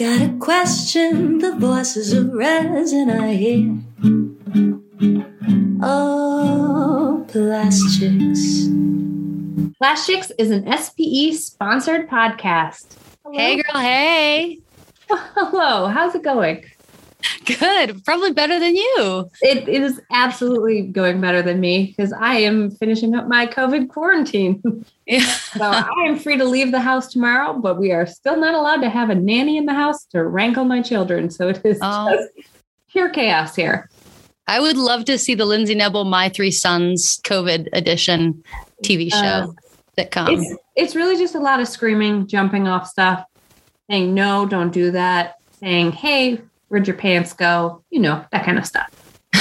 Got a question, the voices of resin I hear. Oh, plastics. Plastics is an SPE sponsored podcast. Hello. Hey, girl. Hey. Hello. How's it going? Good. Probably better than you. It, it is absolutely going better than me because I am finishing up my COVID quarantine. Yeah. so I am free to leave the house tomorrow, but we are still not allowed to have a nanny in the house to wrangle my children. So it is oh. just pure chaos here. I would love to see the Lindsay Nebel My Three Sons COVID edition TV show uh, sitcom. It's, it's really just a lot of screaming, jumping off stuff, saying no, don't do that, saying, hey, where'd your pants go? You know, that kind of stuff.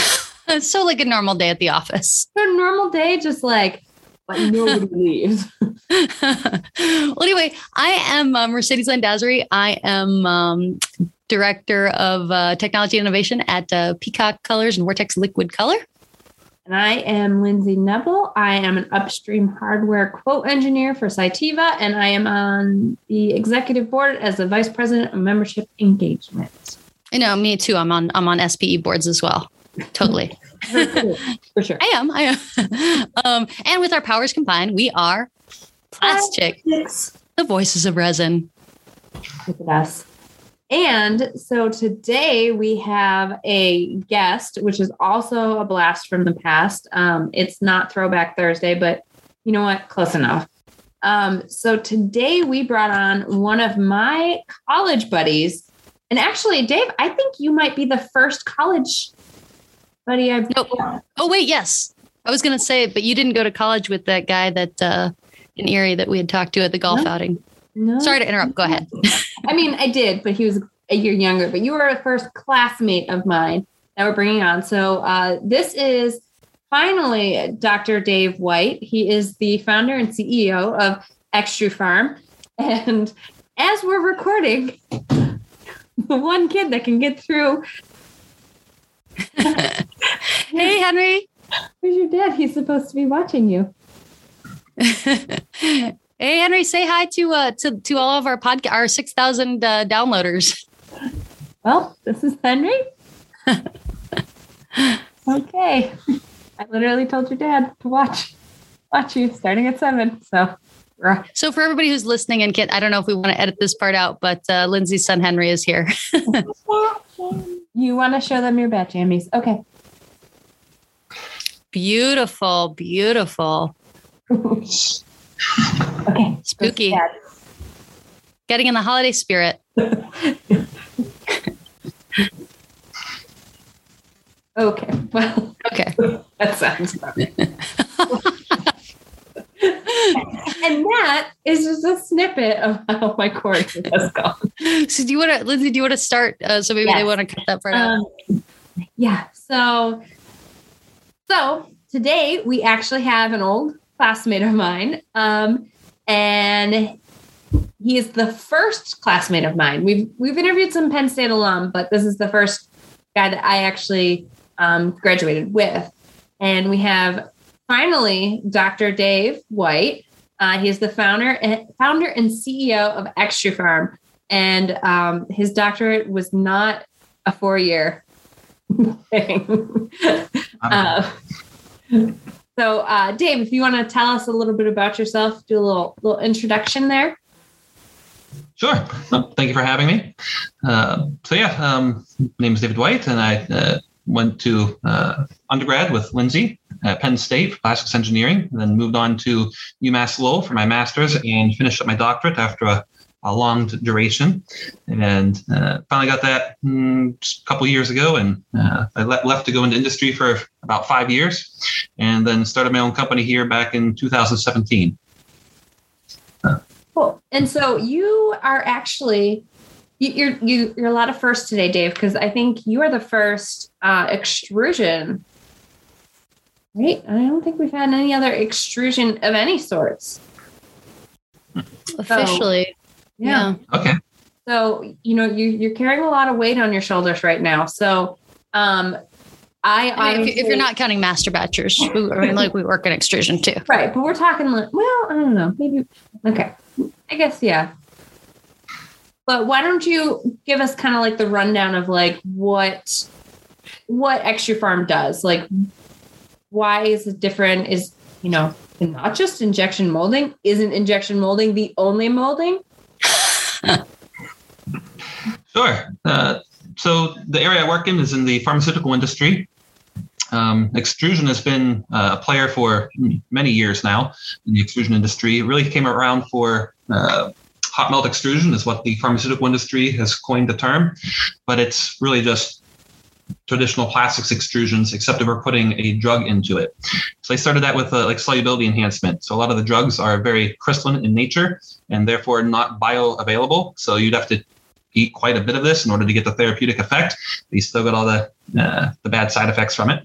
so like a normal day at the office. A normal day, just like but nobody leaves. well, anyway, I am uh, Mercedes Landazuri. I am um, director of uh, technology innovation at uh, Peacock Colors and Vortex Liquid Color. And I am Lindsay Nebel. I am an upstream hardware quote engineer for Cytiva, and I am on the executive board as the vice president of membership engagement. I know, me too. I'm on I'm on SPE boards as well. Totally. For sure. I am. I am. um, and with our powers combined, we are plastic. Plastics. The voices of resin. Look at us. And so today we have a guest, which is also a blast from the past. Um, it's not Throwback Thursday, but you know what? Close enough. Um, so today we brought on one of my college buddies. And actually, Dave, I think you might be the first college buddy I've. nope. Oh wait, yes. I was gonna say, but you didn't go to college with that guy that uh in Erie that we had talked to at the golf no. outing. No. Sorry to interrupt. Go ahead. I mean, I did, but he was a year younger. But you were a first classmate of mine that we're bringing on. So uh, this is finally Dr. Dave White. He is the founder and CEO of Extrufarm. And as we're recording, the one kid that can get through hey, Henry. Where's your dad? He's supposed to be watching you. hey, Henry, say hi to uh, to to all of our podcast, our six thousand uh, downloaders. Well, this is Henry. okay, I literally told your dad to watch watch you starting at seven. So. So for everybody who's listening and Kit, I don't know if we want to edit this part out, but uh, Lindsay's son Henry is here. You want to show them your bat jammies. Okay. Beautiful, beautiful. okay. Spooky. Getting in the holiday spirit. okay. Well, okay. that sounds and that is just a snippet of how my course has gone. So do you want to, Lindsay, do you want to start? Uh, so maybe yes. they want to cut that part um, out. Yeah. So, so today we actually have an old classmate of mine. Um, and he is the first classmate of mine. We've, we've interviewed some Penn State alum, but this is the first guy that I actually um, graduated with. And we have finally Dr. Dave White. Uh, he's the founder and founder and CEO of Extrufarm, and um, his doctorate was not a four year thing. uh, so, uh, Dave, if you want to tell us a little bit about yourself, do a little little introduction there. Sure. Well, thank you for having me. Uh, so yeah, um, my name is David White, and I uh, went to uh, undergrad with Lindsay at Penn State for plastics engineering, then moved on to UMass Lowell for my master's and finished up my doctorate after a, a long duration. And uh, finally got that mm, a couple years ago, and uh, I le- left to go into industry for about five years, and then started my own company here back in 2017. Cool. And so you are actually you're you, you're a lot of first today, Dave, because I think you are the first uh, extrusion Right. I don't think we've had any other extrusion of any sorts. Officially. So, yeah. yeah. Okay. So, you know, you, you're carrying a lot of weight on your shoulders right now. So, um, I, I mean, if, if, you're not counting master batchers, I mean, like we work in extrusion too. Right. But we're talking like, well, I don't know, maybe, okay. I guess, yeah. But why don't you give us kind of like the rundown of like what what Extrufarm does? Like, why is it different? Is you know not just injection molding? Isn't injection molding the only molding? Sure. Uh, so the area I work in is in the pharmaceutical industry. Um, extrusion has been uh, a player for many years now in the extrusion industry. It really came around for uh, hot melt extrusion, is what the pharmaceutical industry has coined the term, but it's really just traditional plastics extrusions, except if we're putting a drug into it. So they started that with uh, like solubility enhancement. So a lot of the drugs are very crystalline in nature and therefore not bioavailable. So you'd have to eat quite a bit of this in order to get the therapeutic effect. But you still get all the uh, the bad side effects from it.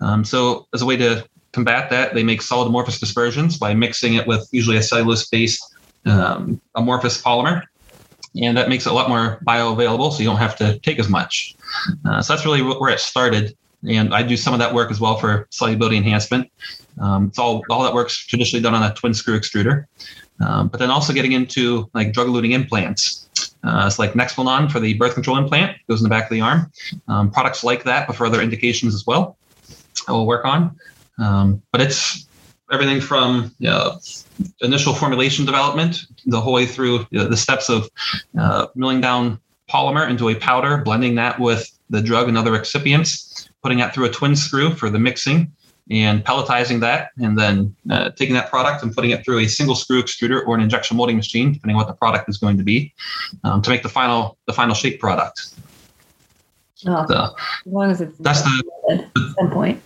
Um, so as a way to combat that, they make solid amorphous dispersions by mixing it with usually a cellulose-based um, amorphous polymer. And that makes it a lot more bioavailable, so you don't have to take as much. Uh, so that's really where it started. And I do some of that work as well for solubility enhancement. Um, it's all all that work's traditionally done on a twin screw extruder. Um, but then also getting into like drug-eluting implants. Uh, it's like Nexplanon for the birth control implant, goes in the back of the arm. Um, products like that, but for other indications as well, I will work on. Um, but it's everything from you know, initial formulation development the whole way through you know, the steps of uh, milling down polymer into a powder, blending that with the drug and other excipients, putting that through a twin screw for the mixing, and pelletizing that, and then uh, taking that product and putting it through a single screw extruder or an injection molding machine, depending on what the product is going to be, um, to make the final the final shape product. Oh, So, as long as it's that's the some point.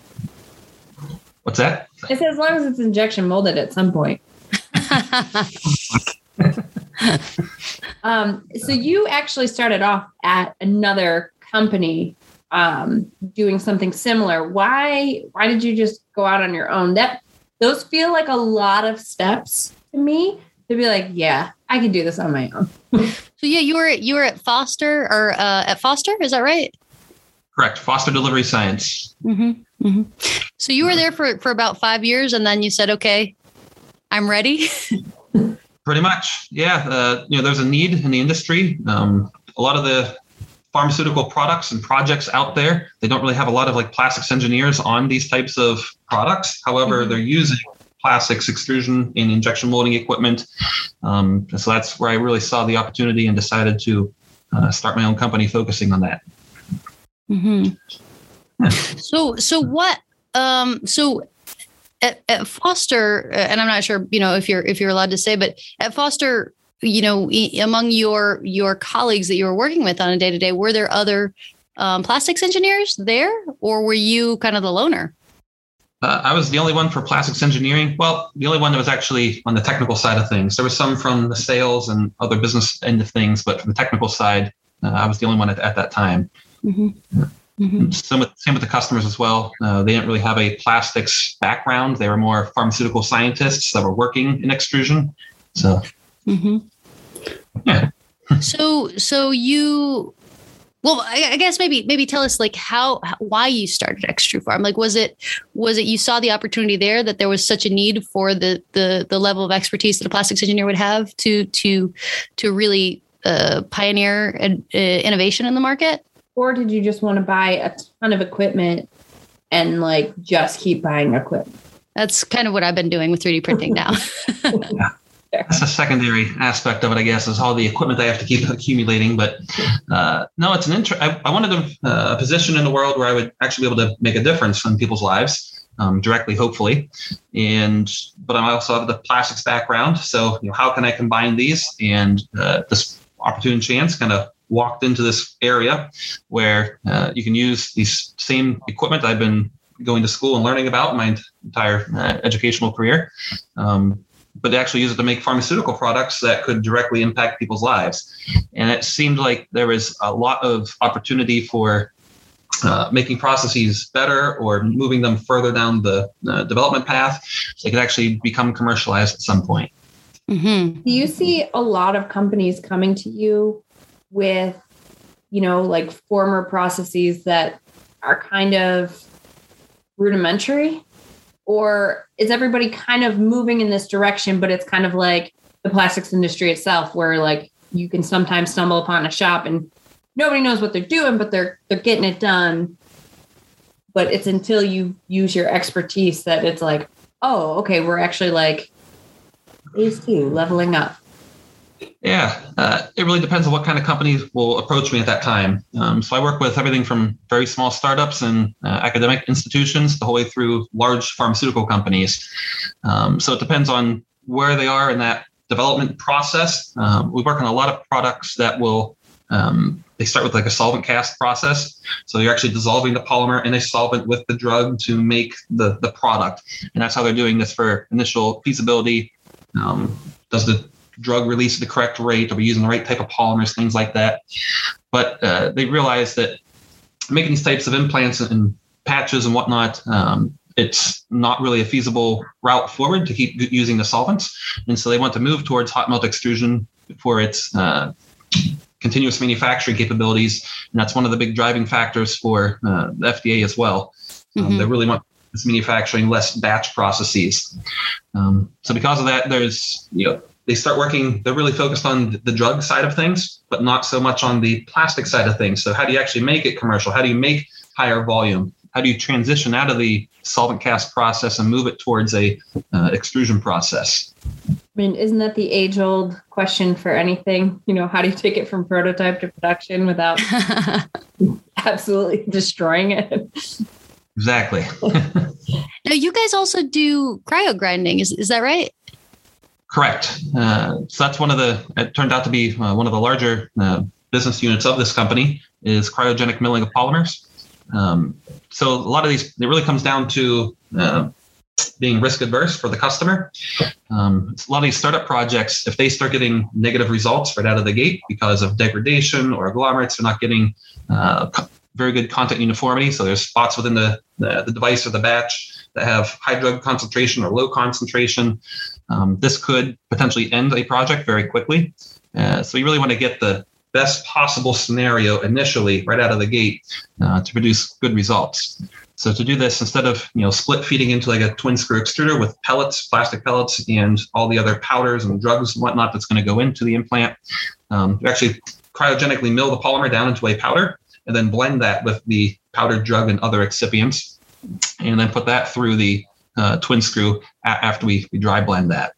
What's that? I said as long as it's injection molded at some point. Um, so you actually started off at another company um, doing something similar. Why? Why did you just go out on your own? That those feel like a lot of steps to me to be like, yeah, I can do this on my own. so yeah, you were you were at Foster or uh, at Foster, is that right? Correct. Foster Delivery Science. Mm-hmm. Mm-hmm. So you were there for for about five years, and then you said, "Okay, I'm ready." Pretty much, yeah. Uh, you know, there's a need in the industry. Um, a lot of the pharmaceutical products and projects out there, they don't really have a lot of like plastics engineers on these types of products. However, Mhm. they're using plastics extrusion and injection molding equipment. Um, so that's where I really saw the opportunity and decided to uh, start my own company focusing on that. Mm-hmm. Yeah. So so what? Um, so at, at Foster, uh, and I'm not sure, you know, if you're if you're allowed to say, but at Foster, you know, e- among your your colleagues that you were working with on a day to day, were there other um, plastics engineers there, or were you kind of the loner? Uh, I was the only one for plastics engineering. Well, the only one that was actually on the technical side of things. There was some from the sales and other business end of things, but from the technical side, uh, I was the only one at, at that time. Mm-hmm. Mm-hmm. Same with, same with the customers as well. Uh, they didn't really have a plastics background. They were more pharmaceutical scientists that were working in extrusion. So, Mm-hmm. Yeah. so so you well I, I guess maybe maybe tell us like how, how why you started Extrufarm like was it was it you saw the opportunity there that there was such a need for the the the level of expertise that a plastics engineer would have to to to really uh, pioneer uh, innovation in the market Or did you just want to buy a ton of equipment and like just keep buying equipment? that's kind of what i've been doing with 3d printing now yeah. that's a secondary aspect of it, I guess, is all the equipment I have to keep accumulating. But uh, no, it's an interest. I, I wanted a, uh, a position in the world where I would actually be able to make a difference in people's lives um, directly, hopefully. And but I also have the plastics background, so you know, how can I combine these? And uh, this opportune chance kind of walked into this area where uh, you can use these same equipment I've been going to school and learning about my entire uh, educational career. Um, but actually use it to make pharmaceutical products that could directly impact people's lives. And it seemed like there was a lot of opportunity for uh, making processes better or moving them further down the uh, development path so they could actually become commercialized at some point. mm-hmm. Do you see a lot of companies coming to you with, you know, like former processes that are kind of rudimentary? Or is everybody kind of moving in this direction, but it's kind of like the plastics industry itself, where like you can sometimes stumble upon a shop and nobody knows what they're doing, but they're they're getting it done. But it's until you use your expertise that it's like, oh, okay, we're actually like phase two, leveling up. Yeah, uh, it really depends on what kind of company will approach me at that time. Um, so I work with everything from very small startups and uh, academic institutions the whole way through large pharmaceutical companies. Um, so it depends on where they are in that development process. Um, we work on a lot of products that will um, they start with like a solvent cast process. So you're actually dissolving the polymer in a solvent with the drug to make the, the product. And that's how they're doing this for initial feasibility. Um, does the drug release at the correct rate? Are we using the right type of polymers? Things like that. But uh, they realize that making these types of implants and patches and whatnot, um, it's not really a feasible route forward to keep using the solvents. And so they want to move towards hot melt extrusion for its uh, continuous manufacturing capabilities. And that's one of the big driving factors for uh, the FDA as well. Um, mm-hmm. They really want this manufacturing less batch processes. Um, so because of that, there's, you know, they start working, they're really focused on the drug side of things, but not so much on the plastic side of things. So how do you actually make it commercial? How do you make higher volume? How do you transition out of the solvent cast process and move it towards a uh, extrusion process? I mean, isn't that the age old question for anything? You know, how do you take it from prototype to production without absolutely destroying it? Exactly. now, you guys also do cryo grinding, is, is that right? Correct. Uh, so that's one of the. It turned out to be uh, one of the larger uh, business units of this company is cryogenic milling of polymers. Um, so a lot of these, it really comes down to uh, being risk adverse for the customer. Um, a lot of these startup projects, if they start getting negative results right out of the gate because of degradation or agglomerates, they're not getting uh, very good content uniformity. So there's spots within the, the, the device or the batch that have high drug concentration or low concentration. Um, this could potentially end a project very quickly. Uh, so you really want to get the best possible scenario initially right out of the gate uh, to produce good results. So to do this, instead of you know split feeding into like a twin screw extruder with pellets, plastic pellets, and all the other powders and drugs and whatnot that's going to go into the implant, um, you actually cryogenically mill the polymer down into a powder and then blend that with the powdered drug and other excipients and then put that through the uh, twin screw a- after we, we dry blend that.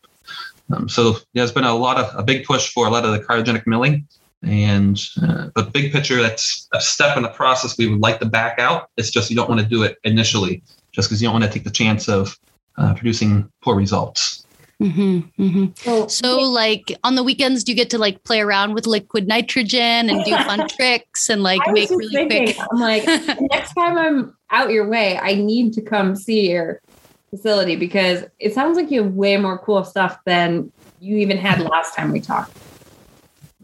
Um, so there's been a lot of a big push for a lot of the cryogenic milling. And uh, the big picture, that's a step in the process we would like to back out. It's just you don't want to do it initially, just because you don't want to take the chance of uh, producing poor results. Mm-hmm, mm-hmm. So, so, like on the weekends, do you get to like play around with liquid nitrogen and do fun tricks and like make really thinking, quick? I'm like, next time I'm out your way, I need to come see your facility because it sounds like you have way more cool stuff than you even had last time we talked.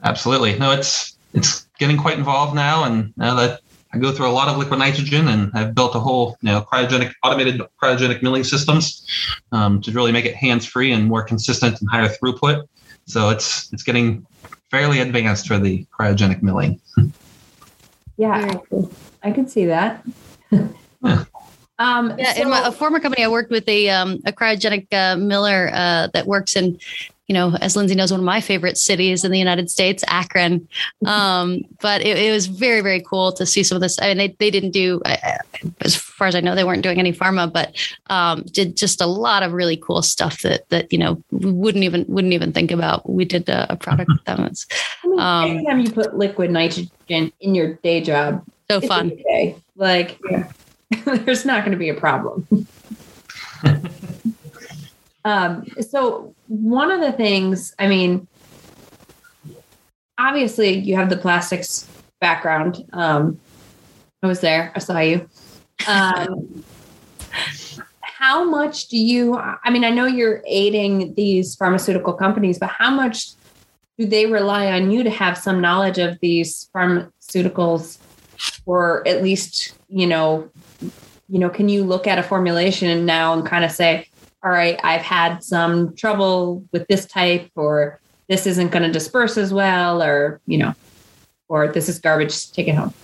Absolutely. No, it's it's getting quite involved now, and now that I go through a lot of liquid nitrogen, and I've built a whole you know cryogenic automated cryogenic milling systems um, to really make it hands free and more consistent and higher throughput. So it's it's getting fairly advanced for the cryogenic milling. Yeah, I can see that. yeah. Um, yeah, so, in my, a former company, I worked with a um, a cryogenic uh, miller uh, that works in, you know, as Lindsay knows, one of my favorite cities in the United States, Akron. Um, but it, it, was very very cool to see some of this. I mean, they they didn't do, as far as I know, they weren't doing any pharma, but um, did just a lot of really cool stuff that that you know we wouldn't even wouldn't even think about. We did a, a product with them. It's, I mean, um, anytime you put liquid nitrogen in your day job, so fun. Okay. Like. Yeah there's not going to be a problem. um, so, one of the things, I mean, obviously, you have the plastics background. Um, I was there, I saw you. Um, how much do you, I mean, I know you're aiding these pharmaceutical companies, but how much do they rely on you to have some knowledge of these pharmaceuticals or at least, you know, you know, can you look at a formulation now and kind of say, all right, I've had some trouble with this type, or this isn't going to disperse as well, or, you know, or this is garbage, take it home?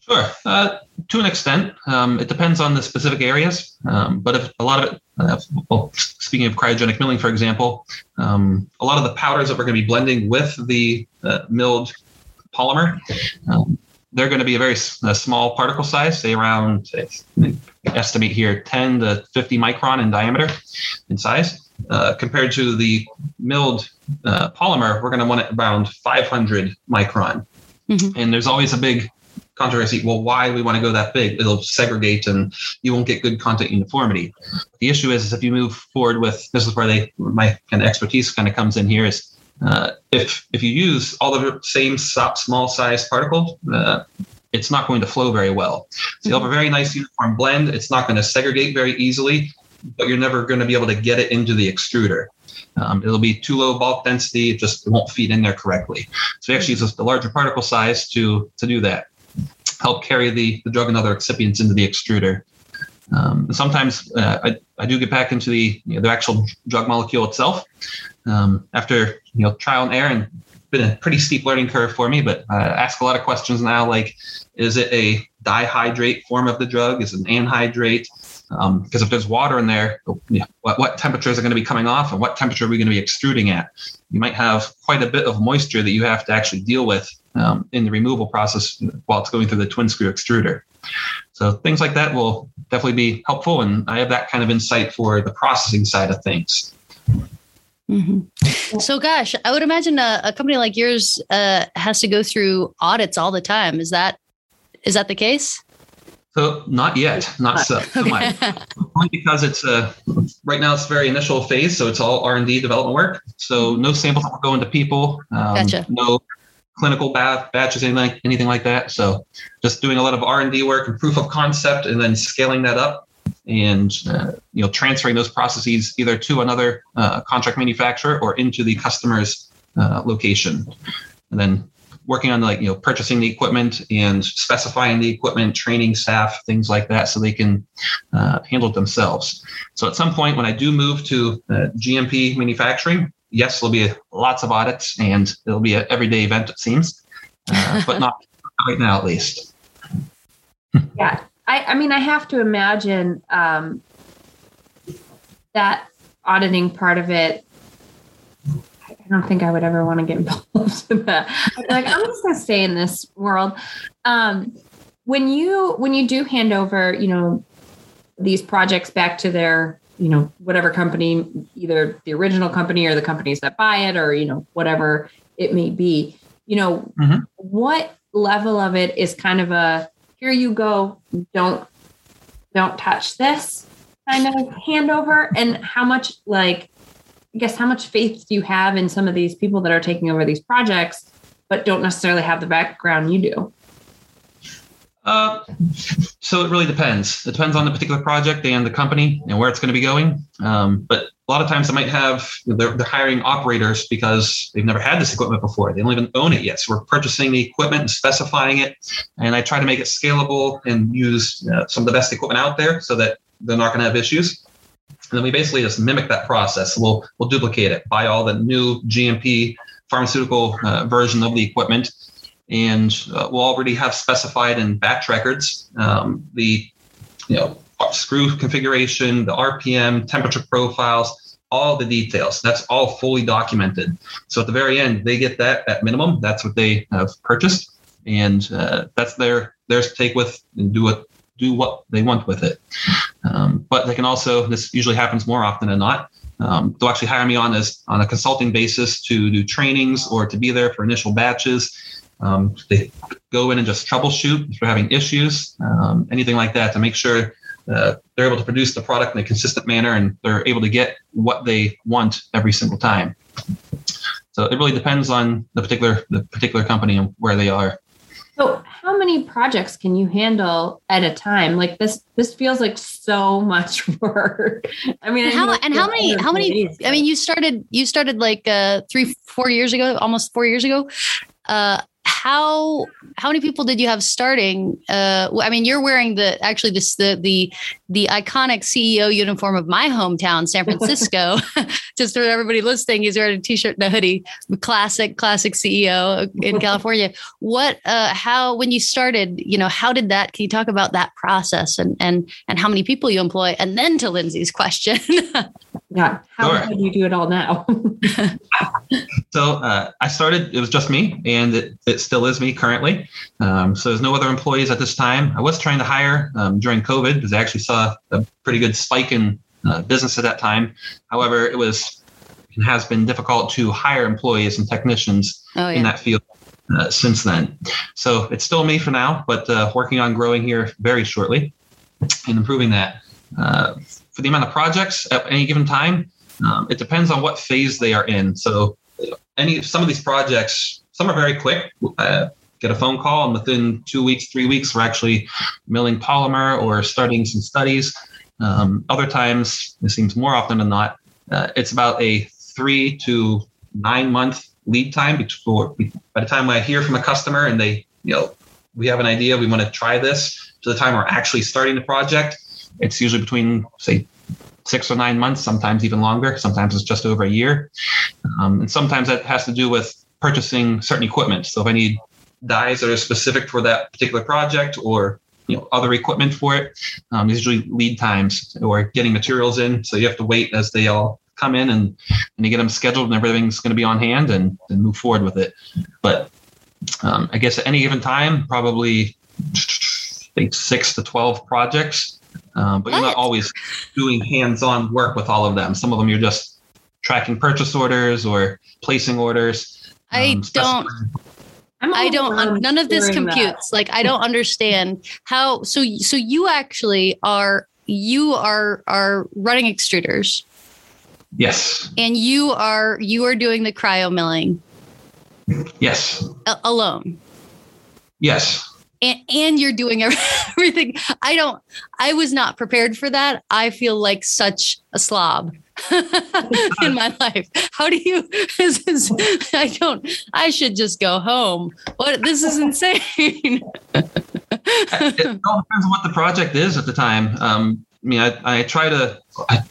Sure. Uh, to an extent, um, it depends on the specific areas. Um, but if a lot of it, uh, well, speaking of cryogenic milling, for example, um, a lot of the powders that we're going to be blending with the uh, milled polymer, um, they're going to be a very a small particle size, say around, estimate here, 10 to 50 micron in diameter in size. Uh, compared to the milled uh, polymer, we're going to want it around 500 micron. Mm-hmm. And there's always a big controversy. Well, why do we want to go that big? It'll segregate and you won't get good content uniformity. The issue is, is if you move forward with this is where they my kind of expertise kind of comes in here is uh, if if you use all the same small size particles, uh, it's not going to flow very well. So you'll have a very nice uniform blend. It's not going to segregate very easily, but you're never going to be able to get it into the extruder. Um, it'll be too low bulk density; it just won't feed in there correctly. So we actually use the larger particle size to to do that help carry the, the drug and other excipients into the extruder. Um, sometimes uh, I, I do get back into the you know, the actual drug molecule itself um, after you know trial and error and been a pretty steep learning curve for me. But I ask a lot of questions now, like is it a dihydrate form of the drug? Is it an anhydrate? Because um, if there's water in there, what, what temperatures are going to be coming off and what temperature are we going to be extruding at? You might have quite a bit of moisture that you have to actually deal with um, in the removal process while it's going through the twin screw extruder. So things like that will definitely be helpful, and I have that kind of insight for the processing side of things. Mm-hmm. So, gosh, I would imagine a, a company like yours uh, has to go through audits all the time. Is that is that the case? So, not yet, not so, so much. Only because it's uh, right now it's very initial phase, so it's all R and D development work. So, no samples will go into people. Um, gotcha. No clinical bath batches, anything like, anything like that. So just doing a lot of R and D work and proof of concept, and then scaling that up, and uh, you know transferring those processes either to another uh, contract manufacturer or into the customer's uh, location, and then working on like you know purchasing the equipment and specifying the equipment, training staff, things like that, so they can uh, handle it themselves. So at some point, when I do move to uh, GMP manufacturing, yes, there'll be lots of audits and it'll be an everyday event, it seems, uh, but not right now, at least. yeah. I, I mean, I have to imagine um, that auditing part of it. I don't think I would ever want to get involved in that. like, I'm just going to stay in this world. Um, when you when you do hand over, you know, these projects back to their you know whatever company either the original company or the companies that buy it or you know whatever it may be you know mm-hmm. what level of it is kind of a here you go. Don't don't touch this kind of handover. And how much like i guess how much faith do you have in some of these people that are taking over these projects but don't necessarily have the background you do uh, so it really depends. It depends on the particular project and the company and where it's going to be going. Um, but a lot of times they might have they're, they're, hiring operators because they've never had this equipment before. They don't even own it yet. So we're purchasing the equipment and specifying it, and I try to make it scalable and use uh, some of the best equipment out there so that they're not going to have issues. And then we basically just mimic that process. We'll we'll duplicate it, buy all the new GMP pharmaceutical uh, version of the equipment and uh, we'll already have specified in batch records um, the you know screw configuration, the RPM, temperature profiles, all the details. That's all fully documented. So at the very end, they get that at minimum. That's what they have purchased, and uh, that's their theirs to take with and do what do what they want with it. Um, but they can also this usually happens more often than not. Um, they'll actually hire me on as on a consulting basis to do trainings or to be there for initial batches um, they go in and just troubleshoot if they're having issues, um, anything like that, to make sure uh, they're able to produce the product in a consistent manner and they're able to get what they want every single time. So it really depends on the particular the particular company and where they are. So how many projects can you handle at a time? Like this this feels like so much work. I mean, and how, and how many how many days, I mean, you started you started like uh 3 4 years ago, almost 4 years ago. Uh how how many people did you have starting? Uh, I mean, you're wearing the actually this the the the iconic CEO uniform of my hometown, San Francisco. Just for everybody listening, he's wearing a t-shirt and a hoodie. Classic, classic CEO in California. What? Uh, how? When you started, you know, how did that? Can you talk about that process and and and how many people you employ? And then to Lindsay's question. Yeah. How Sure. do you do it all now? So uh, I started, it was just me, and it, it still is me currently. Um, so there's no other employees at this time. I was trying to hire um, during COVID because I actually saw a pretty good spike in uh, business at that time. However, it was and has been difficult to hire employees and technicians oh in that field uh, since then. So it's still me for now, but uh, working on growing here very shortly and improving that. Uh, for the amount of projects at any given time, um, it depends on what phase they are in. So any some of these projects, some are very quick. Uh, get a phone call, and within two weeks, three weeks, we're actually milling polymer or starting some studies. Um, other times, it seems more often than not, uh, it's about a three to nine month lead time before by the time I hear from a customer and they, you know, we have an idea, we want to try this to the time we're actually starting the project. It's usually between say six or nine months, sometimes even longer. Sometimes it's just over a year. Um, and sometimes that has to do with purchasing certain equipment. So if I need dies that are specific for that particular project or you know other equipment for it, um, usually lead times or getting materials in. So you have to wait as they all come in and, and you get them scheduled and everything's going to be on hand and, and move forward with it. But um, I guess at any given time, probably think six to 12 projects. Um, but you're not always doing hands-on work with all of them. Some of them you're just tracking purchase orders or placing orders. I um, don't. I'm I don't. None of this hearing that. computes. Like I don't understand how. So so you actually are you are are running extruders Yes. and you are you are doing the cryo milling Yes. a- alone. Yes. and, and you're doing everything. I don't, I was not prepared for that. I feel like such a slob in my life. How do you, this is, I don't, I should just go home. What, this is insane. it all depends on what the project is at the time. Um, I mean, I, I try to, I,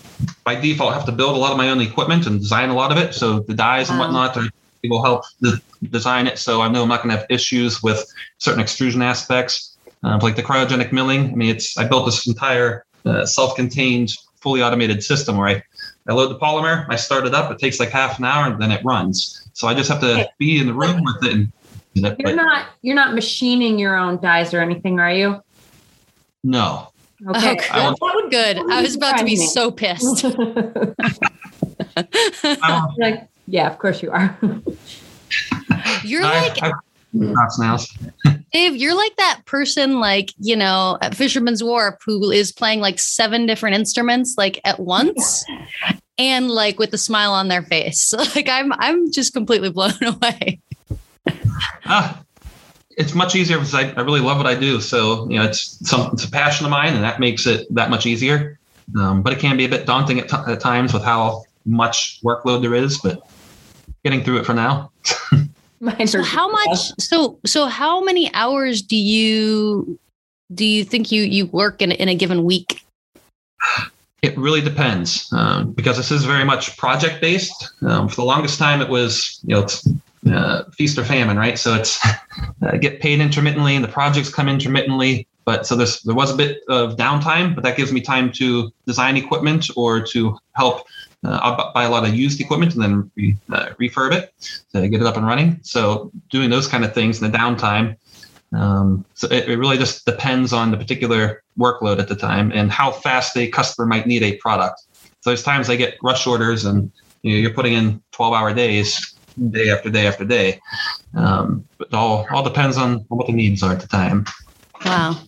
by default, have to build a lot of my own equipment and design a lot of it. So the dies and whatnot are, will help the, design it. So I know I'm not going to have issues with certain extrusion aspects, uh, like the cryogenic milling. I mean, it's I built this entire uh, self-contained, fully automated system where I, I load the polymer, I start it up. It takes like half an hour, and then it runs. So I just have to Okay. be in the room with it. And, You're but not you're not machining your own dies or anything, are you? No. Okay. no, good. That Good. I was about to be surprise so pissed. Like, yeah, of course you are. You're I- like, I- Dave, you're like that person, like, you know, at Fisherman's Wharf who is playing like seven different instruments like at once and like with a smile on their face. Like I'm I'm just completely blown away. Ah, it's much easier because I, I really love what I do. So you know, it's some it's a passion of mine, and that makes it that much easier. Um, but it can be a bit daunting at, t- at times with how much workload there is. But getting through it for now. So how much so so how many hours do you do you think you you work in in a given week? It really depends um, because this is very much project based. Um, for the longest time, it was you know it's uh, feast or famine, right? So it's uh, get paid intermittently, and the projects come intermittently. But so there's there was a bit of downtime, but that gives me time to design equipment or to help. Uh, buy a lot of used equipment and then re, uh, refurb it to get it up and running. So doing those kind of things in the downtime. Um, so it, it really just depends on the particular workload at the time and how fast a customer might need a product. So there's times I get rush orders and you know, you're putting in 12 hour days, day after day after day. Um, but all all depends on what the needs are at the time. Wow.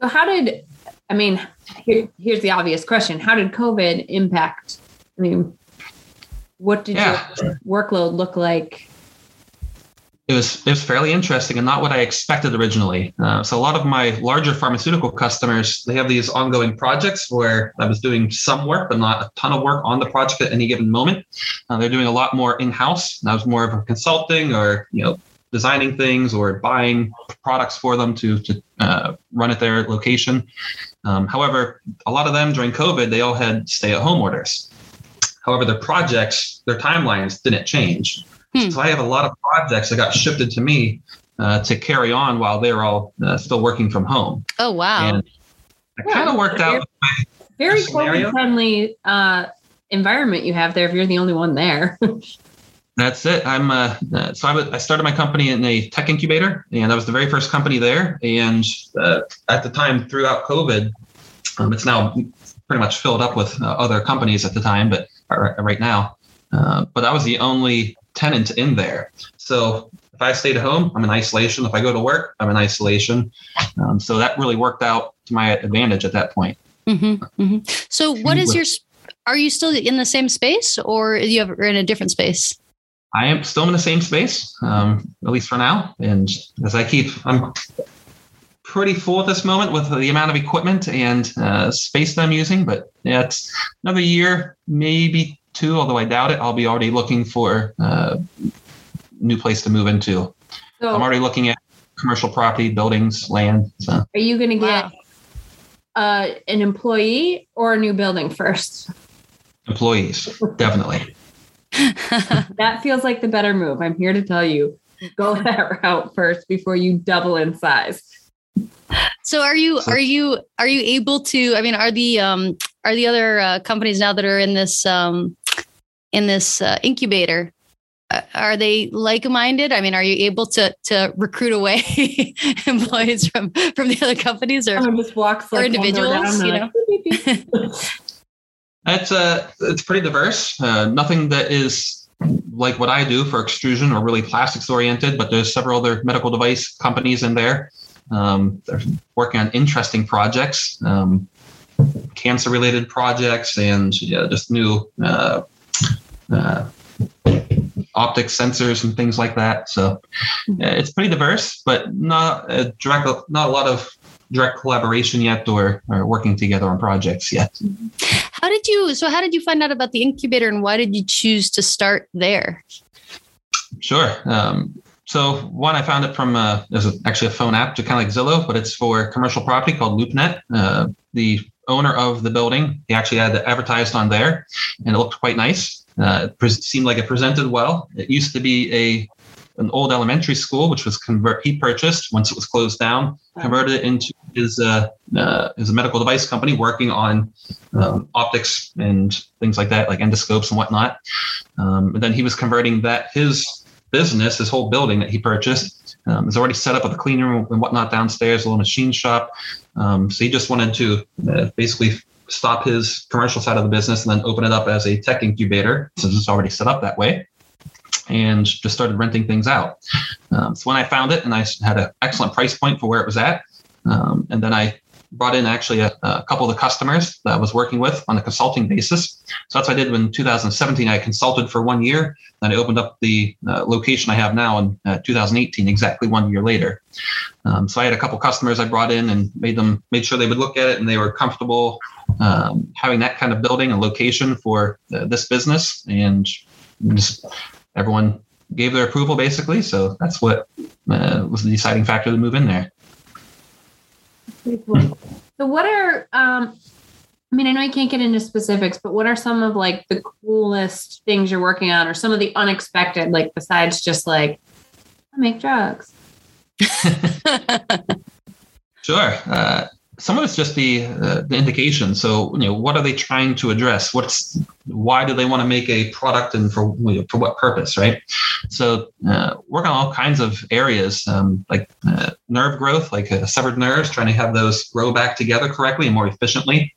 So how did I mean? Here, here's the obvious question: How did COVID impact? I mean, what did Yeah. your workload look like? It was it was fairly interesting and not what I expected originally. Uh, so a lot of my larger pharmaceutical customers they have these ongoing projects where I was doing some work but not a ton of work on the project at any given moment. Uh, they're doing a lot more in house. I was more of a consulting or you know designing things or buying products for them to to uh, run at their location. Um, however, a lot of them during COVID, they all had stay-at-home orders. However, their projects, their timelines didn't change. Hmm. So I have a lot of projects that got shifted to me uh, to carry on while they're all uh, still working from home. Oh wow. And it kind of worked out. Very scenario? COVID friendly uh, environment you have there if you're the only one there. That's it. I'm uh, uh, so I, started my company in a tech incubator, and I was the very first company there. And uh, at the time, throughout COVID, um, it's now pretty much filled up with uh, other companies at the time, but uh, right now, uh, but I was the only tenant in there. So if I stayed at home, I'm in isolation. If I go to work, I'm in isolation. Um, so that really worked out to my advantage at that point. hmm hmm So, what is your? Are you still in the same space, or you have, are in a different space? I am still in the same space, um, at least for now. And as I keep, I'm pretty full at this moment with the amount of equipment and uh, space that I'm using. But yeah, it's another year, maybe two, although I doubt it. I'll be already looking for uh, new place to move into. so I'm already looking at commercial property, buildings, land. So are you going to get Wow. uh, an employee or a new building first? employees, definitely. That feels like the better move. I'm here to tell you go that route first before you double in size. so, are you are you are you able to? I mean, are the um are the other uh, companies now that are in this um in this uh, incubator? uh, Are they like-minded? I mean, are you able to to recruit away employees from from the other companies, or Someone just walks like one door individuals, you they're like, "Beep, beep, beep." It's uh, it's pretty diverse. Uh, nothing that is like what I do for extrusion or really plastics oriented, but there's several other medical device companies in there. Um, they're working on interesting projects, um, cancer related projects, and yeah, just new uh, uh, optic sensors and things like that. So it's pretty diverse, but not a direct, not a lot of direct collaboration yet, or, or working together on projects yet. how did you? So, how did you find out about the incubator, and why did you choose to start there? Sure. Um, so one, I found it from uh, there's a, actually a phone app, to kind of like Zillow, but it's for commercial property called LoopNet. Uh, the owner of the building, he actually had it advertised on there, and it looked quite nice. Uh, it pres seemed like it presented well. It used to be a an old elementary school, which was convert he purchased once it was closed down, converted it into his uh, uh, his medical device company working on um, optics and things like that, like endoscopes and whatnot. Um, and then he was converting that his business, his whole building that he purchased, um, is already set up with a clean room and whatnot downstairs, a little machine shop. Um, so he just wanted to uh, basically stop his commercial side of the business and then open it up as a tech incubator, since it's already set up that way, and just started renting things out. Um, so when I found it, and I had an excellent price point for where it was at, um, and then I brought in actually a, a couple of the customers that I was working with on a consulting basis. So that's what I did in 2017. I consulted for one year. Then I opened up the uh, location I have now in uh, 2018, exactly one year later. Um, so I had a couple customers I brought in and made them made sure they would look at it and they were comfortable um, having that kind of building and location for uh, this business. And just everyone gave their approval basically. So that's what uh, was the deciding factor to move in there. Cool. So what are um I mean, I know you can't get into specifics, but what are some of like the coolest things you're working on or some of the unexpected, like besides just like I make drugs? Sure. Uh, some of it's just the uh, the indication. So, you know, what are they trying to address? What's why do they want to make a product, and for you know, for what purpose, right? So, uh, work on all kinds of areas, um, like uh, nerve growth, like uh, severed nerves, trying to have those grow back together correctly and more efficiently.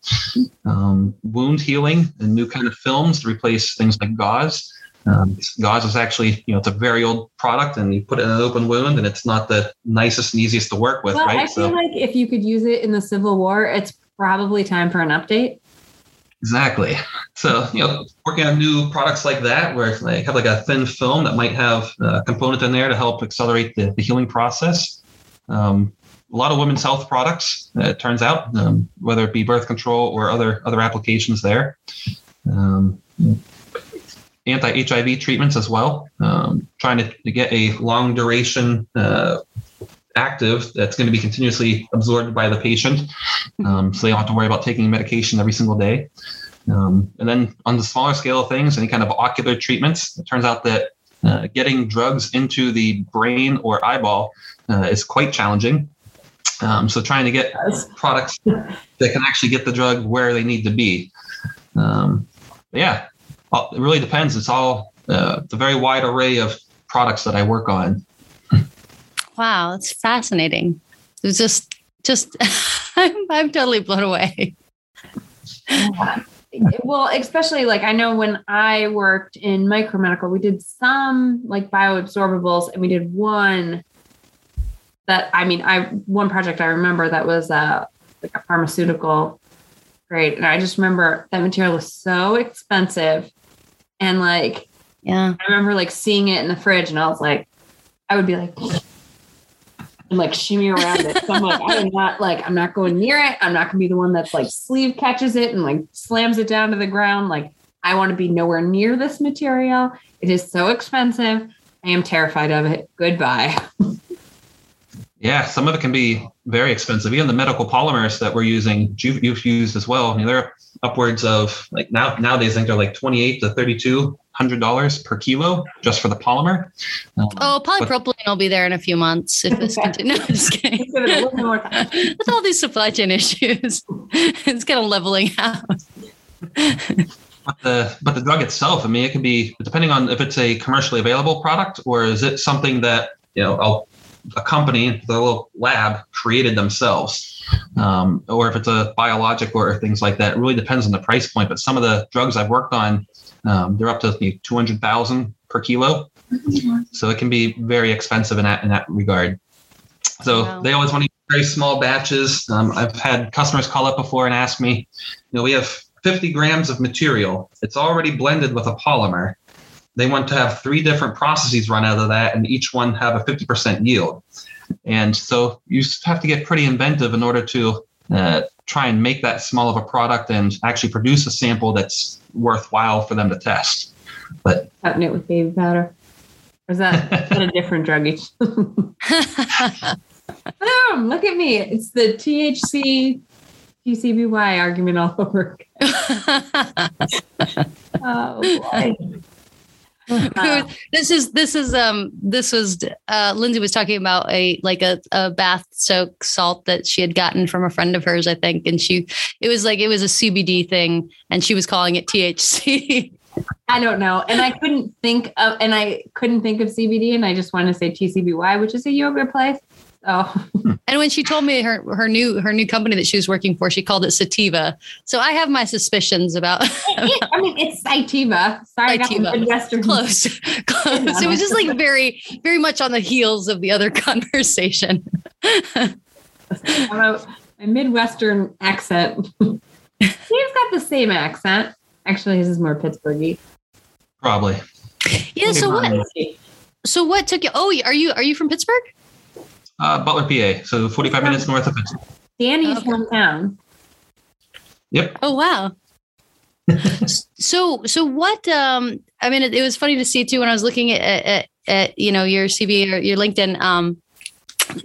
Um, wound healing and new kind of films to replace things like gauze. Um, gauze is actually, you know, it's a very old product, and you put it in an open wound, and it's not the nicest and easiest to work with, well, right? I feel like if you could use it in the Civil War, it's probably time for an update. Exactly. So, you know, working on new products like that, where they have like a thin film that might have a component in there to help accelerate the, the healing process. Um, a lot of women's health products, uh, it turns out, um, whether it be birth control or other other applications there. Um, anti-HIV treatments as well, um, trying to, to, get a long duration uh, active that's going to be continuously absorbed by the patient, um, so they don't have to worry about taking medication every single day. Um, and then on the smaller scale of things, any kind of ocular treatments, it turns out that uh, getting drugs into the brain or eyeball uh, is quite challenging. Um, so trying to get products that can actually get the drug where they need to be. Um, yeah, it really depends. It's all uh, the very wide array of products that I work on. Wow, that's fascinating. It's just, just, I'm, I'm totally blown away. well, especially like I know when I worked in micromedical, we did some like bioabsorbables and we did one that I mean, I one project I remember that was uh like a pharmaceutical grade. And I just remember that material was so expensive. And like yeah, I remember like seeing it in the fridge and I was like, I would be like and like shimmy around it. So I'm like, I am not like, I'm not going near it. I'm not gonna be the one that's like sleeve catches it and like slams it down to the ground. Like, I want to be nowhere near this material. It is so expensive. I am terrified of it. Goodbye. Yeah, some of it can be very expensive. Even the medical polymers that we're using, you've, you've used as well. I mean, they're upwards of like now nowadays. I think they're like twenty eight to thirty two hundred dollars per kilo just for the polymer. Um, oh, polypropylene but, will be there in a few months if this continues. No, just kidding. With all these supply chain issues, it's kind of leveling out. But the but the drug itself, I mean, it can be depending on if it's a commercially available product or is it something that you know I'll a company, the little lab created themselves, um, or if it's a biologic or things like that. It really depends on the price point. But some of the drugs I've worked on, um, they're up to you know, two hundred thousand per kilo, so it can be very expensive in that in that regard. So wow. they always want to very small batches. Um, I've had customers call up before and ask me, you know, we have 50 grams of material. It's already blended with a polymer they want to have three different processes run out of that and each one have a 50% yield. And so you have to get pretty inventive in order to uh, try and make that small of a product and actually produce a sample that's worthwhile for them to test. But cutting it with baby powder. Or is that, is that a different drug? Boom, look at me. It's the THC TCBY argument all over. oh boy. this is this is um this was uh Lindsay was talking about a like a, a bath soak salt that she had gotten from a friend of hers, I think. And she it was like it was a CBD thing and she was calling it THC. I don't know. And I couldn't think of and I couldn't think of CBD and I just wanted to say TCBY, which is a yoga place. Oh. Hmm. and when she told me her her new her new company that she was working for, she called it Sativa. So I have my suspicions about. I mean, it's Sativa. Sorry, Sativa. Western. Close, close. It was just like very, very much on the heels of the other conversation. about my Midwestern accent. He's got the same accent. Actually, his is more Pittsburghy. Probably. Yeah. So what? So what took you? Oh, are you are you from Pittsburgh? Uh, Butler, PA. So 45 minutes north of Pittsburgh. Danny's okay. hometown. Yep. Oh wow. so so what um I mean it, it, was funny to see too when I was looking at at, at you know your CV or your LinkedIn um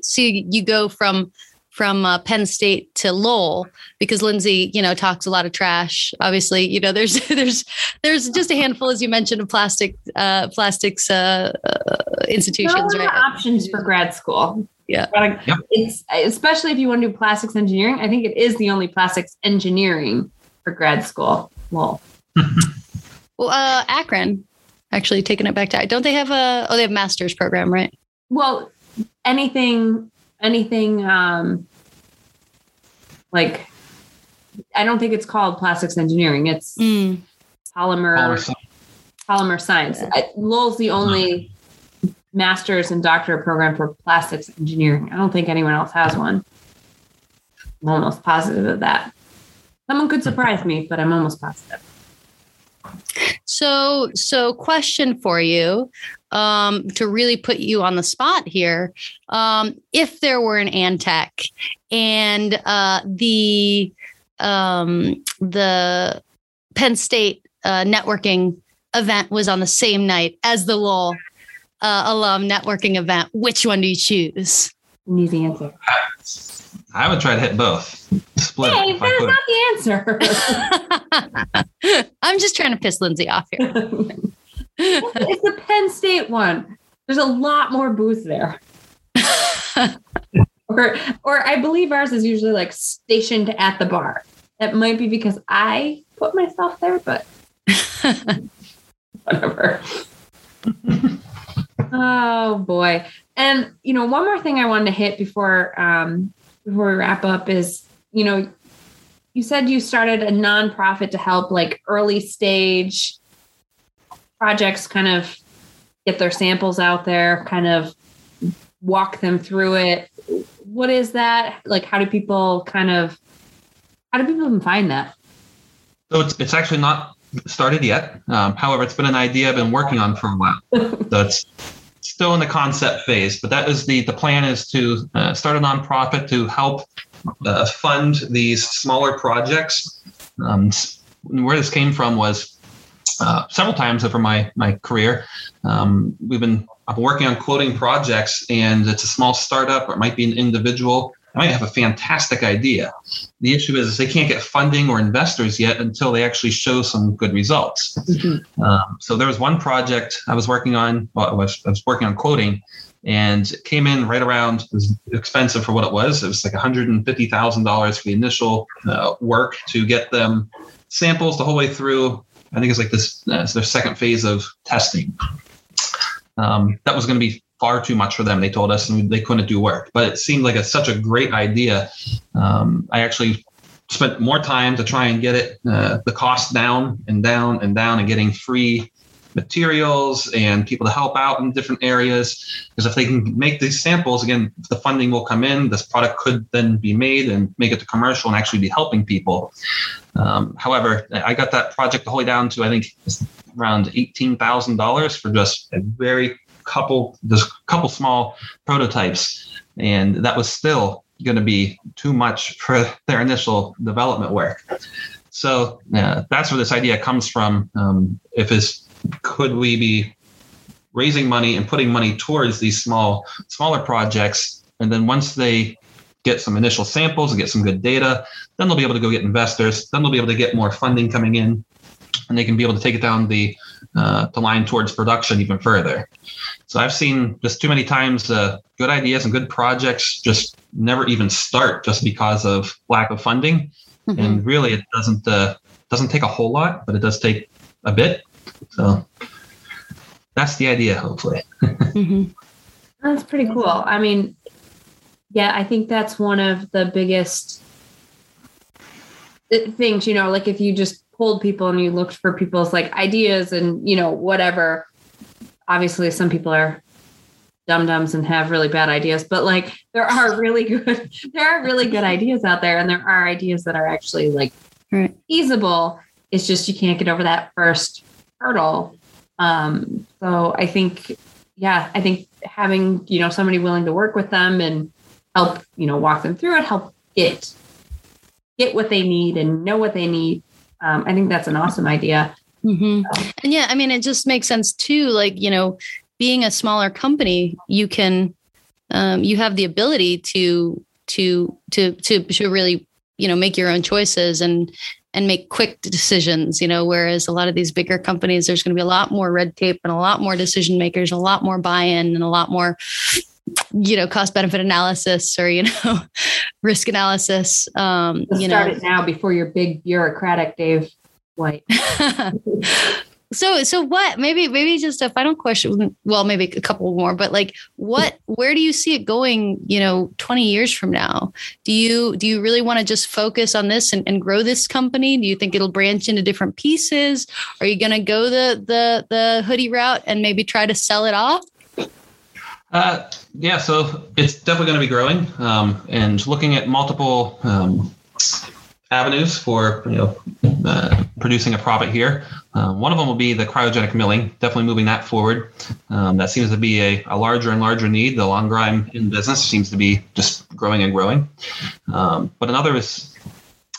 see you go from from uh, Penn State to Lowell because Lindsay, you know, talks a lot of trash. Obviously, you know, there's there's there's just a handful, as you mentioned, of plastic uh, plastics uh, uh, institutions. There are right? options for grad school. Yeah. Yep. It's especially if you want to do plastics engineering. I think it is the only plastics engineering for grad school. Well, well, uh, Akron actually taking it back to. Don't they have a? Oh, they have master's program, right? Well, anything, anything, um, like I don't think it's called plastics engineering. It's mm. polymer, polymer, polymer science. Yeah. Lowell's the only master's and doctorate program for plastics engineering. I don't think anyone else has one. I'm almost positive of that. Someone could surprise me, but I'm almost positive. So, so question for you um, to really put you on the spot here. Um, if there were an ANTEC and uh, the um, the Penn State uh, networking event was on the same night as the Lowell uh, alum networking event, which one do you choose? An easy answer. I would try to hit both. Split Hey, I that's could. not the answer. I'm just trying to piss Lindsay off here. it's the Penn State one. There's a lot more booths there. or, or I believe ours is usually like stationed at the bar. That might be because I put myself there, but whatever. Oh boy. And you know, one more thing I wanted to hit before um before we wrap up is, you know, you said you started a nonprofit to help like early stage projects kind of get their samples out there, kind of walk them through it. What is that? Like how do people kind of how do people even find that? So it's it's actually not started yet. Um, however, it's been an idea I've been working on for a while. so it's still in the concept phase, but that is the the plan is to uh, start a nonprofit to help uh, fund these smaller projects. Um, where this came from was uh, several times over my my career. Um, we've been I've been working on quoting projects, and it's a small startup, or it might be an individual. I might have a fantastic idea. The issue is, is they can't get funding or investors yet until they actually show some good results. Um, so there was one project I was working on. Well, I was, I was working on quoting, and it came in right around. It was expensive for what it was. It was like one hundred and fifty thousand dollars for the initial uh, work to get them samples the whole way through. I think it's like this. Uh, it's their second phase of testing. Um, that was going to be far too much for them. They told us, and they couldn't do work. But it seemed like it's such a great idea. Um, I actually spent more time to try and get it uh, the cost down and down and down, and getting free materials and people to help out in different areas. Because if they can make these samples, again, the funding will come in. This product could then be made and make it to commercial and actually be helping people. Um, however, I got that project all the way down to I think around eighteen thousand dollars for just a very couple, just couple small prototypes, and that was still going to be too much for their initial development work. So uh, that's where this idea comes from. Um, if it's could we be raising money and putting money towards these small smaller projects and then once they get some initial samples and get some good data then they'll be able to go get investors then they'll be able to get more funding coming in and they can be able to take it down the uh, the line towards production even further so i've seen just too many times uh, good ideas and good projects just never even start just because of lack of funding Mhm. and really it doesn't uh, doesn't take a whole lot but it does take a bit so that's the idea hopefully Mhm. That's pretty cool. I mean, yeah, I think that's one of the biggest uh, things, you know, like if you just pulled people and you looked for people's like ideas and, you know, whatever. Obviously, some people are dum dums and have really bad ideas, but like there are really good, there are really good ideas out there, and there are ideas that are actually like Right. feasible. It's just you can't get over that first hurdle. Um, so I think, yeah, I think having you know somebody willing to work with them and help you know walk them through it, help get get what they need and know what they need. Um, I think that's an awesome idea. hmm And yeah, I mean, it just makes sense too. Like, you know, being a smaller company, you can, um, you have the ability to, to, to, to, to really, you know, make your own choices and, and make quick decisions, you know, whereas a lot of these bigger companies, there's going to be a lot more red tape and a lot more decision makers, a lot more buy-in and a lot more, you know, cost benefit analysis or, you know, risk analysis. Um, Let's you start know, it now before you're big bureaucratic, Dave White. so so what maybe maybe just a final question well maybe a couple more but like what where do you see it going you know 20 years from now do you do you really want to just focus on this and, and grow this company do you think it'll branch into different pieces are you going to go the the the hoodie route and maybe try to sell it off Uh, yeah, so it's definitely going to be growing um, and looking at multiple um, avenues for you know uh, producing a profit here. Um, one of them will be the cryogenic milling. Definitely moving that forward. Um, that seems to be a, a larger and larger need. The longer I'm in business, seems to be just growing and growing. Um, but another is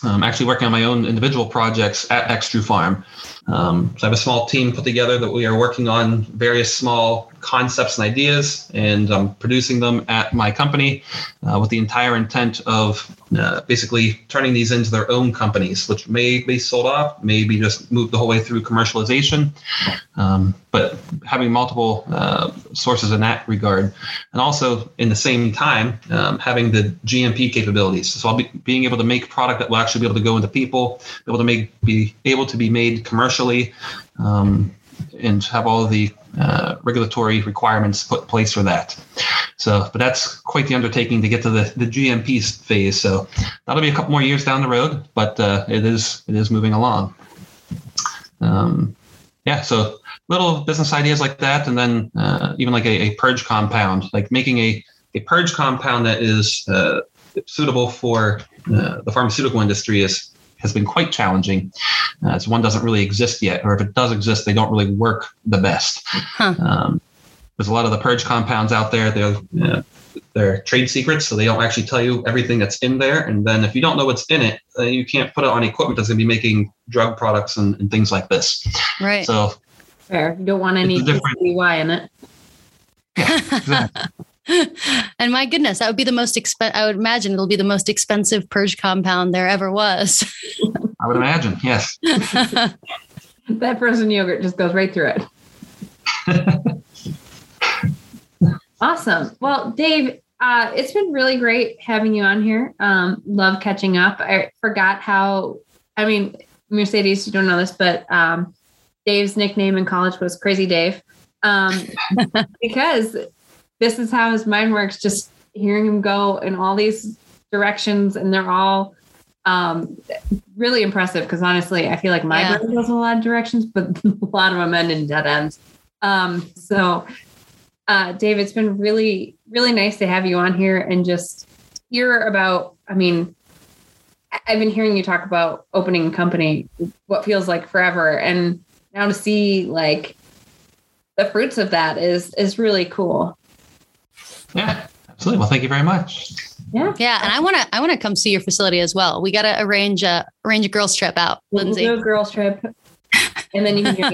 um, actually working on my own individual projects at Extrufarm. Um, so I have a small team put together that we are working on various small concepts and ideas, and I'm producing them at my company uh, with the entire intent of uh, basically turning these into their own companies, which may be sold off, maybe just move the whole way through commercialization, um, but having multiple uh, sources in that regard, and also in the same time um, having the GMP capabilities. So I'll be being able to make product that will actually be able to go into people, be able to make be able to be made commercially. Um, and have all the uh, regulatory requirements put in place for that. So, but that's quite the undertaking to get to the, the GMP phase. So that'll be a couple more years down the road, but uh, it is it is moving along. Um, yeah, so little business ideas like that, and then uh, even like a, a, purge compound, like making a, a purge compound that is uh, suitable for uh, the pharmaceutical industry is has been quite challenging. Uh, as one doesn't really exist yet, or if it does exist, they don't really work the best. Huh. Um, there's a lot of the purge compounds out there. They're uh, they're trade secrets, so they don't actually tell you everything that's in there. And then if you don't know what's in it, uh, you can't put it on equipment that's going to be making drug products and, and, things like this. Right. So fair. You don't want any DUI in it. Yeah, exactly. and my goodness, that would be the most expensive. I would imagine it'll be the most expensive purge compound there ever was. I would imagine, yes. that frozen yogurt just goes right through it. awesome. Well, Dave, uh, it's been really great having you on here. Um, love catching up. I forgot how. I mean, Mercedes, you don't know this, but um, Dave's nickname in college was Crazy Dave um, because this is how his mind works. Just hearing him go in all these directions, and they're all um, really impressive. Because honestly, I feel like my yeah. brain goes in a lot of directions, but a lot of them end in dead ends. Um, so, uh, Dave, it's been really, really nice to have you on here and just hear about. I mean, I've been hearing you talk about opening a company, what feels like forever, and now to see like the fruits of that is is really cool. Yeah, absolutely. Well, thank you very much. Yeah. Yeah. And I want to, I want to come see your facility as well. We got to arrange a, arrange a girls trip out, we'll Lindsay. do a girls trip. And then you can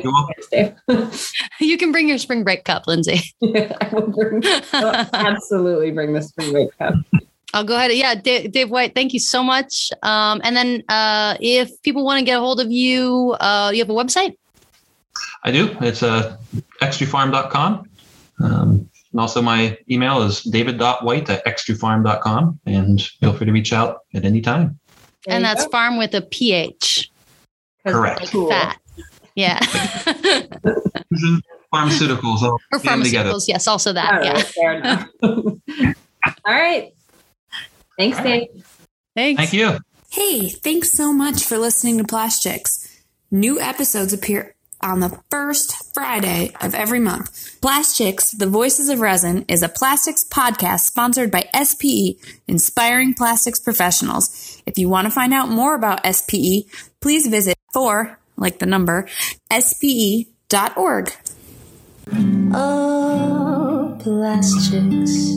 you can bring your spring break cup, Lindsay. Yeah, I will bring, I'll absolutely bring the spring break cup. I'll go ahead. Yeah, Dave, Dave, White, thank you so much. Um, and then uh, if people want to get a hold of you, uh, you have a website? I do. It's uh, extrufarm.com. Um, and also, my email is david.white at extrufarm.com. And feel free to reach out at any time. There and that's go. farm with a PH. Correct. Like cool. Fat. Yeah. pharmaceuticals. All or pharmaceuticals, yes, also that. yeah. All right. Thanks, Dave. Thanks. Thank you. Hey, thanks so much for listening to Plastics. New episodes appear on the first Friday of every month. Plastics, The Voices of Resin is a plastics podcast sponsored by SPE, Inspiring Plastics Professionals. If you want to find out more about SPE, please visit for, like the number, spe.org. Oh, plastics